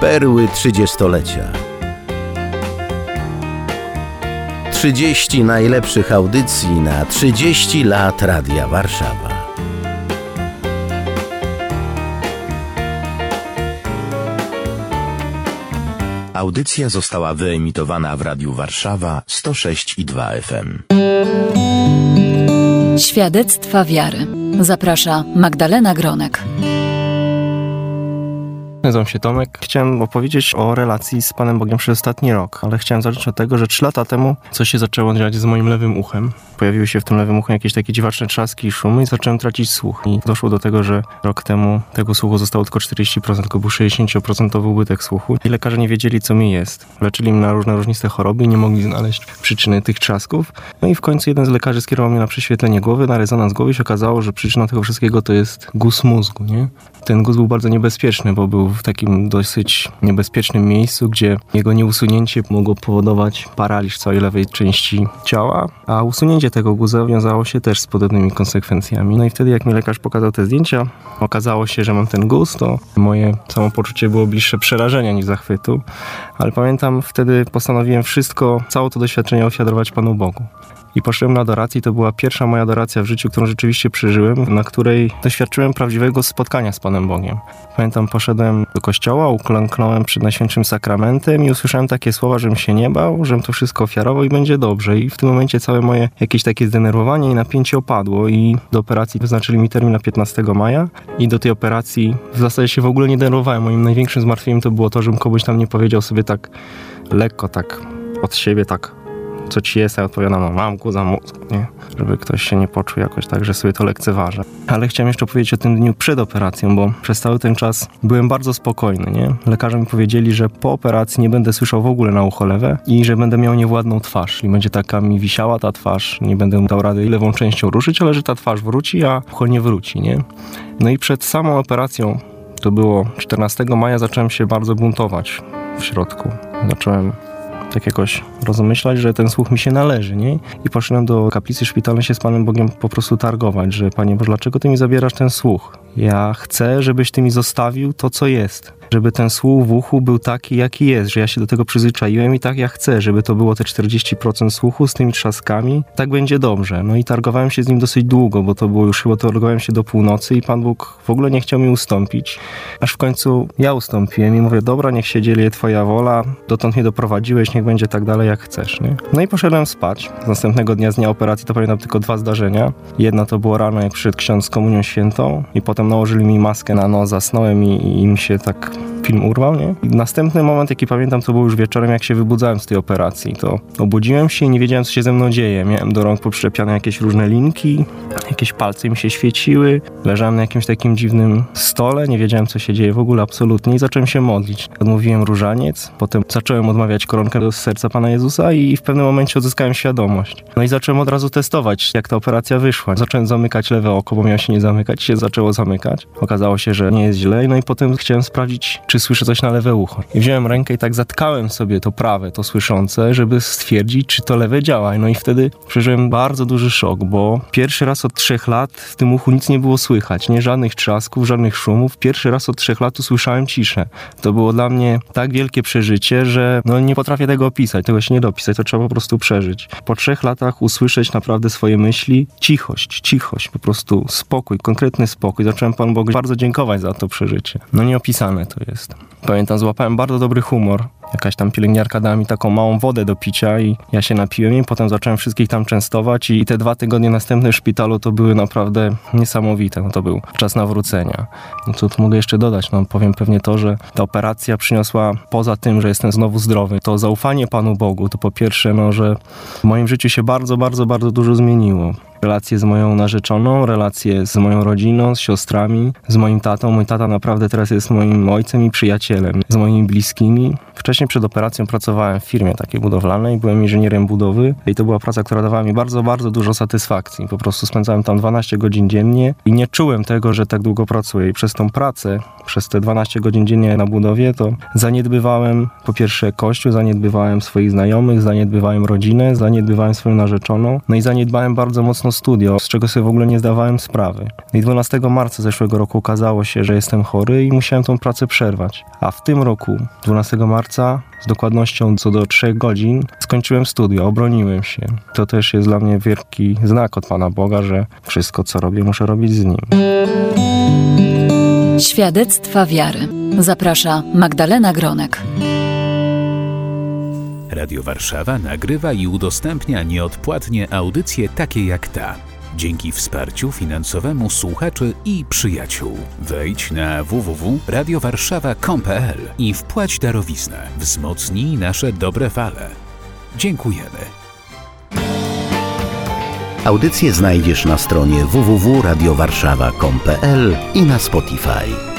Perły trzydziestolecia. 30 najlepszych audycji na 30 lat Radia Warszawa. Audycja została wyemitowana w Radiu Warszawa 106 i 2 FM. Świadectwa wiary. Zaprasza Magdalena Gronek. Nazywam się Tomek. Chciałem opowiedzieć o relacji z Panem Bogiem przez ostatni rok, ale chciałem zacząć od tego, że trzy lata temu coś się zaczęło dziać z moim lewym uchem. Pojawiły się w tym lewym uchem jakieś takie dziwaczne trzaski i szumy i zacząłem tracić słuch. I doszło do tego, że rok temu tego słuchu zostało tylko 40%, tylko był 60% ubytek słuchu. I lekarze nie wiedzieli, co mi jest. Leczyli mnie na różne różniste choroby i nie mogli znaleźć przyczyny tych trzasków. No i w końcu jeden z lekarzy skierował mnie na prześwietlenie głowy, na rezonans głowy i się okazało, że przyczyną tego wszystkiego to jest guz mózgu, nie? Ten guz był bardzo niebezpieczny, bo był w takim dosyć niebezpiecznym miejscu, gdzie jego nieusunięcie mogło powodować paraliż całej lewej części ciała, a usunięcie tego guza wiązało się też z podobnymi konsekwencjami. No i wtedy, jak mi lekarz pokazał te zdjęcia, okazało się, że mam ten guz, to moje samopoczucie było bliższe przerażenia niż zachwytu, ale pamiętam wtedy postanowiłem wszystko, całe to doświadczenie ofiadrować Panu Bogu i poszedłem na adorację. To była pierwsza moja adoracja w życiu, którą rzeczywiście przeżyłem, na której doświadczyłem prawdziwego spotkania z Panem Bogiem. Pamiętam, poszedłem do kościoła, uklęknąłem przed Najświętszym Sakramentem i usłyszałem takie słowa, żebym się nie bał, żebym to wszystko ofiarował i będzie dobrze. I w tym momencie całe moje jakieś takie zdenerwowanie i napięcie opadło i do operacji wyznaczyli mi termin na 15 maja i do tej operacji w zasadzie się w ogóle nie denerwowałem. Moim największym zmartwieniem to było to, żebym kogoś tam nie powiedział sobie tak lekko, tak od siebie, tak co ci jest, ja odpowiadam, no mam guza mózgu, nie? Żeby ktoś się nie poczuł jakoś tak, że sobie to lekceważę. Ale chciałem jeszcze powiedzieć o tym dniu przed operacją, bo przez cały ten czas byłem bardzo spokojny, nie? Lekarze mi powiedzieli, że po operacji nie będę słyszał w ogóle na ucho lewe i że będę miał niewładną twarz i będzie taka mi wisiała ta twarz, nie będę dał rady lewą częścią ruszyć, ale że ta twarz wróci, a ucho nie wróci, nie? No i przed samą operacją, to było 14 maja, zacząłem się bardzo buntować w środku. Zacząłem tak jakoś rozmyślać, że ten słuch mi się należy, nie? I poszedłem do kaplicy szpitalnej się z Panem Bogiem po prostu targować, że Panie Boże, dlaczego Ty mi zabierasz ten słuch? Ja chcę, żebyś Ty mi zostawił to, co jest żeby ten słuch w uchu był taki, jaki jest, że ja się do tego przyzwyczaiłem i tak ja chcę, żeby to było te 40% słuchu z tymi trzaskami, tak będzie dobrze. No i targowałem się z nim dosyć długo, bo to było już chyba targowałem się do północy i Pan Bóg w ogóle nie chciał mi ustąpić. Aż w końcu ja ustąpiłem i mówię, dobra, niech się dzieje Twoja wola, dotąd mnie doprowadziłeś, niech będzie tak dalej, jak chcesz, nie? No i poszedłem spać. Następnego dnia, z dnia operacji, to pamiętam tylko dwa zdarzenia. Jedno to było rano, jak przyszedł ksiądz z komunią świętą i potem nałożyli mi maskę na nos, zasnąłem i, i im się tak film urwał, nie? Następny moment, jaki pamiętam, to był już wieczorem, jak się wybudzałem z tej operacji. To obudziłem się i nie wiedziałem, co się ze mną dzieje. Miałem do rąk poprzyczepiane jakieś różne linki, jakieś palce mi się świeciły. Leżałem na jakimś takim dziwnym stole, nie wiedziałem, co się dzieje w ogóle absolutnie i zacząłem się modlić. Odmówiłem różaniec, potem zacząłem odmawiać koronkę do serca Pana Jezusa i w pewnym momencie odzyskałem świadomość. No i zacząłem od razu testować, jak ta operacja wyszła. Zacząłem zamykać lewe oko, bo miało się nie zamykać, się zaczęło zamykać. Okazało się, że nie jest źle, no i potem chciałem sprawdzić, czy słyszę coś na lewe ucho. I wziąłem rękę i tak zatkałem sobie to prawe, to słyszące, żeby stwierdzić, czy to lewe działa. No i wtedy przeżyłem bardzo duży szok, bo pierwszy raz od trzech lat w tym uchu nic nie było słychać, nie żadnych trzasków, żadnych szumów. Pierwszy raz od trzech lat usłyszałem ciszę. To było dla mnie tak wielkie przeżycie, że no nie potrafię tego opisać, tego się nie dopisać, to trzeba po prostu przeżyć. Po trzech latach usłyszeć naprawdę swoje myśli, cichość, cichość, po prostu spokój, konkretny spokój. Zacząłem Panu Bogu bardzo dziękować za to przeżycie. No nieopisane to jest jest. Pamiętam, złapałem bardzo dobry humor. Jakaś tam pielęgniarka dała mi taką małą wodę do picia i ja się napiłem i potem zacząłem wszystkich tam częstować i te dwa tygodnie następne w szpitalu to były naprawdę niesamowite. No to był czas nawrócenia. No co tu mogę jeszcze dodać? No powiem pewnie to, że ta operacja przyniosła poza tym, że jestem znowu zdrowy, to zaufanie Panu Bogu, to po pierwsze, no, że w moim życiu się bardzo, bardzo, bardzo dużo zmieniło relacje z moją narzeczoną, relacje z moją rodziną, z siostrami, z moim tatą. Mój tata naprawdę teraz jest moim ojcem i przyjacielem, z moimi bliskimi. Wcześniej przed operacją pracowałem w firmie takiej budowlanej, byłem inżynierem budowy i to była praca, która dawała mi bardzo, bardzo dużo satysfakcji. Po prostu spędzałem tam 12 godzin dziennie i nie czułem tego, że tak długo pracuję. I przez tą pracę, przez te 12 godzin dziennie na budowie, to zaniedbywałem po pierwsze kościół, zaniedbywałem swoich znajomych, zaniedbywałem rodzinę, zaniedbywałem swoją narzeczoną, no i zaniedbałem bardzo mocno studio, z czego sobie w ogóle nie zdawałem sprawy. I 12 marca zeszłego roku okazało się, że jestem chory i musiałem tą pracę przerwać. A w tym roku, 12 marca, z dokładnością co do 3 godzin, skończyłem studia, obroniłem się. To też jest dla mnie wielki znak od Pana Boga, że wszystko co robię, muszę robić z Nim. Świadectwa wiary. Zaprasza Magdalena Gronek. Radio Warszawa nagrywa i udostępnia nieodpłatnie audycje takie jak ta. Dzięki wsparciu finansowemu słuchaczy i przyjaciół. Wejdź na www.radiowarszawa.com.pl i wpłać darowiznę. Wzmocnij nasze dobre fale. Dziękujemy. Audycje znajdziesz na stronie www.radiowarszawa.com.pl i na Spotify.